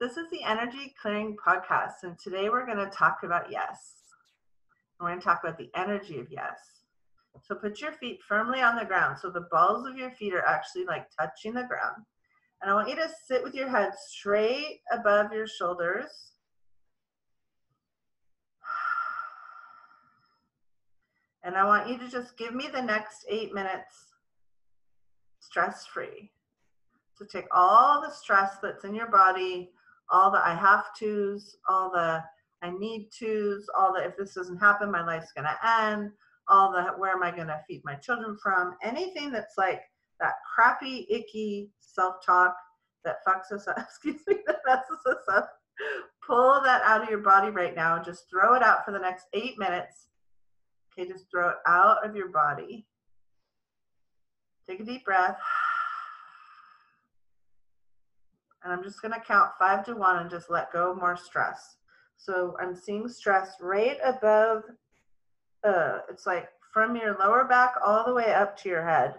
this is the Energy Clearing Podcast, and today we're going to talk about yes. We're going to talk about the energy of yes. So put your feet firmly on the ground so the balls of your feet are actually like touching the ground. And I want you to sit with your head straight above your shoulders. And I want you to just give me the next eight minutes stress free. So take all the stress that's in your body, all the I have to's, all the I need to's, all the if this doesn't happen, my life's gonna end, all the where am I gonna feed my children from, anything that's like that crappy, icky self-talk that fucks us up, excuse me, that messes us up. Pull that out of your body right now. Just throw it out for the next eight minutes. Okay, just throw it out of your body. Take a deep breath. And I'm just to count five to one and just let go more stress. So I'm seeing stress right above, uh, it's like from your lower back all the way up to your head.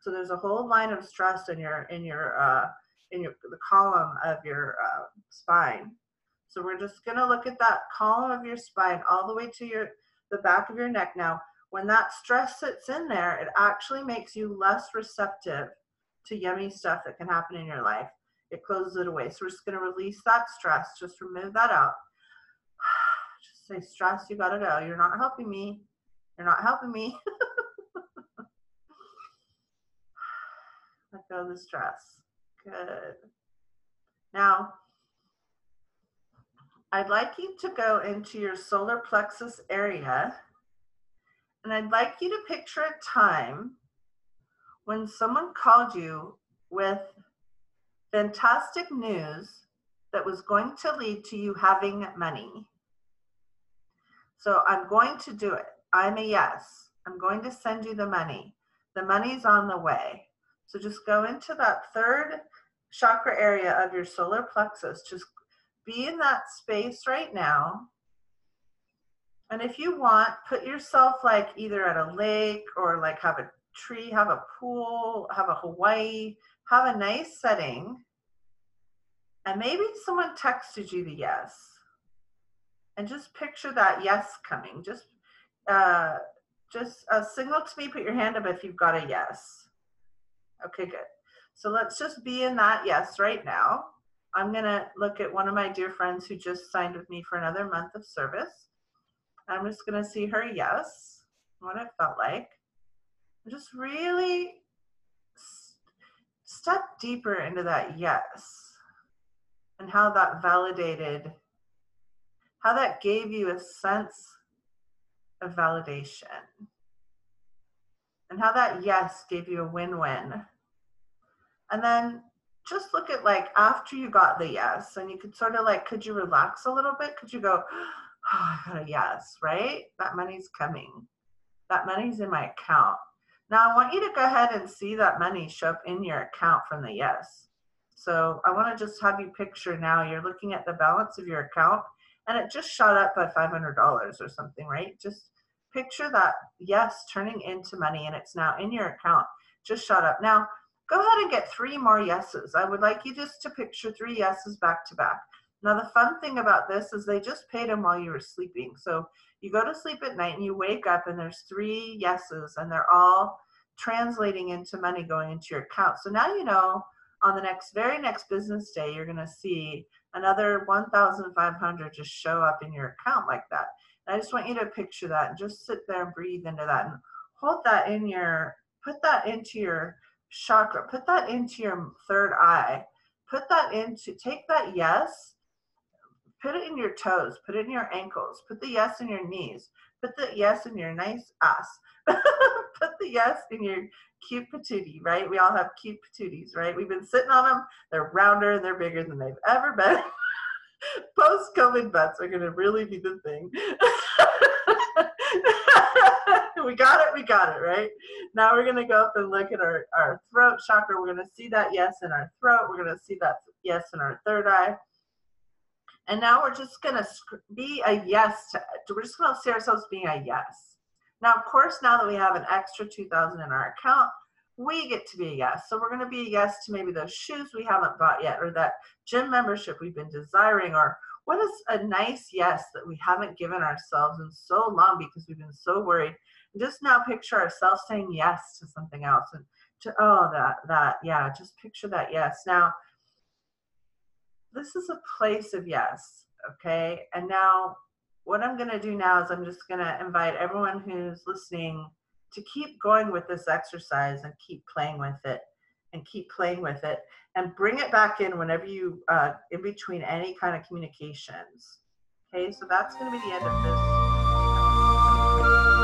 So there's a whole line of stress in your in your uh, in your the column of your uh, spine. So we're just gonna look at that column of your spine all the way to your the back of your neck. Now, when that stress sits in there, it actually makes you less receptive to yummy stuff that can happen in your life it closes it away. So we're just going to release that stress. Just remove that out. Just say, stress, you got to go. You're not helping me. You're not helping me. Let go of the stress. Good. Now, I'd like you to go into your solar plexus area and I'd like you to picture a time when someone called you with fantastic news that was going to lead to you having money. So I'm going to do it. I'm a yes. I'm going to send you the money. The money's on the way. So just go into that third chakra area of your solar plexus. Just be in that space right now. And if you want, put yourself like either at a lake or like have a tree, have a pool, have a Hawaii, have a nice setting, and maybe someone texted you the yes. And just picture that yes coming. Just uh, just uh, signal to me, put your hand up if you've got a yes. Okay, good. So let's just be in that yes right now. I'm to look at one of my dear friends who just signed with me for another month of service. I'm just going to see her yes, what it felt like. Just really step deeper into that yes and how that validated, how that gave you a sense of validation and how that yes gave you a win-win. And then just look at like after you got the yes and you could sort of like could you relax a little bit could you go yes right that money's coming that money's in my account now I want you to go ahead and see that money show up in your account from the yes. So I want to just have you picture now you're looking at the balance of your account and it just shot up by $500 or something, right? Just picture that yes turning into money and it's now in your account, just shot up. Now go ahead and get three more yeses. I would like you just to picture three yeses back to back. Now the fun thing about this is they just paid them while you were sleeping. So you go to sleep at night and you wake up and there's three yeses and they're all translating into money going into your account. So now you know on the next very next business day you're going to see another 1500 just show up in your account like that. And I just want you to picture that and just sit there and breathe into that and hold that in your put that into your chakra, put that into your third eye. Put that into take that yes Put it in your toes, put it in your ankles, put the yes in your knees, put the yes in your nice ass, put the yes in your cute patootie, right? We all have cute patooties, right? We've been sitting on them, they're rounder and they're bigger than they've ever been. Post COVID butts are going to really be the thing. we got it, we got it, right? Now we're to go up and look at our, our throat chakra. We're to see that yes in our throat. We're to see that yes in our third eye. And now we're just to be a yes. To, we're just to see ourselves being a yes. Now, of course, now that we have an extra 2000 in our account, we get to be a yes. So we're to be a yes to maybe those shoes we haven't bought yet, or that gym membership we've been desiring, or what is a nice yes that we haven't given ourselves in so long because we've been so worried. And just now picture ourselves saying yes to something else and to oh that that yeah, just picture that yes. Now this is a place of yes, okay? And now what I'm going to do now is I'm just going to invite everyone who's listening to keep going with this exercise and keep playing with it and keep playing with it and bring it back in whenever you uh, in between any kind of communications okay so that's going to be the end of this